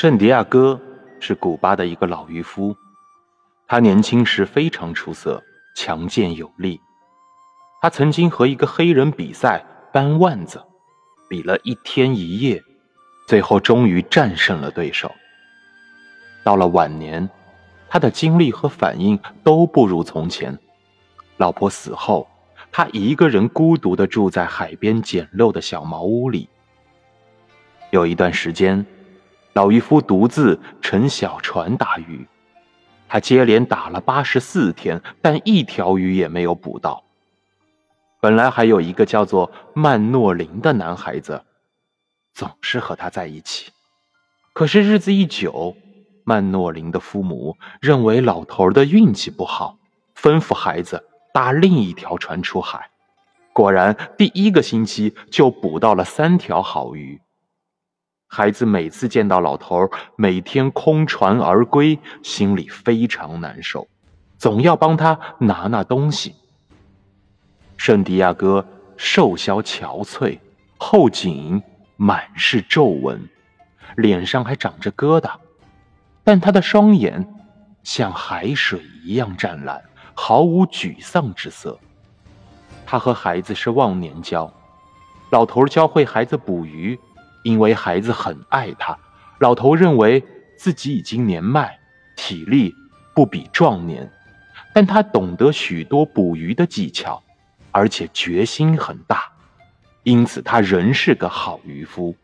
圣迪亚哥是古巴的一个老渔夫，他年轻时非常出色，强健有力。他曾经和一个黑人比赛搬腕子，比了一天一夜，最后终于战胜了对手。到了晚年，他的精力和反应都不如从前。老婆死后，他一个人孤独的住在海边简陋的小茅屋里。有一段时间。老渔夫独自乘小船打鱼，他接连打了八十四天，但一条鱼也没有捕到。本来还有一个叫做曼诺林的男孩子，总是和他在一起。可是日子一久，曼诺林的父母认为老头的运气不好，吩咐孩子搭另一条船出海。果然，第一个星期就捕到了三条好鱼。孩子每次见到老头每天空船而归，心里非常难受，总要帮他拿拿东西。圣地亚哥瘦削憔悴，后颈满是皱纹，脸上还长着疙瘩，但他的双眼像海水一样湛蓝，毫无沮丧之色。他和孩子是忘年交，老头教会孩子捕鱼。因为孩子很爱他，老头认为自己已经年迈，体力不比壮年，但他懂得许多捕鱼的技巧，而且决心很大，因此他仍是个好渔夫。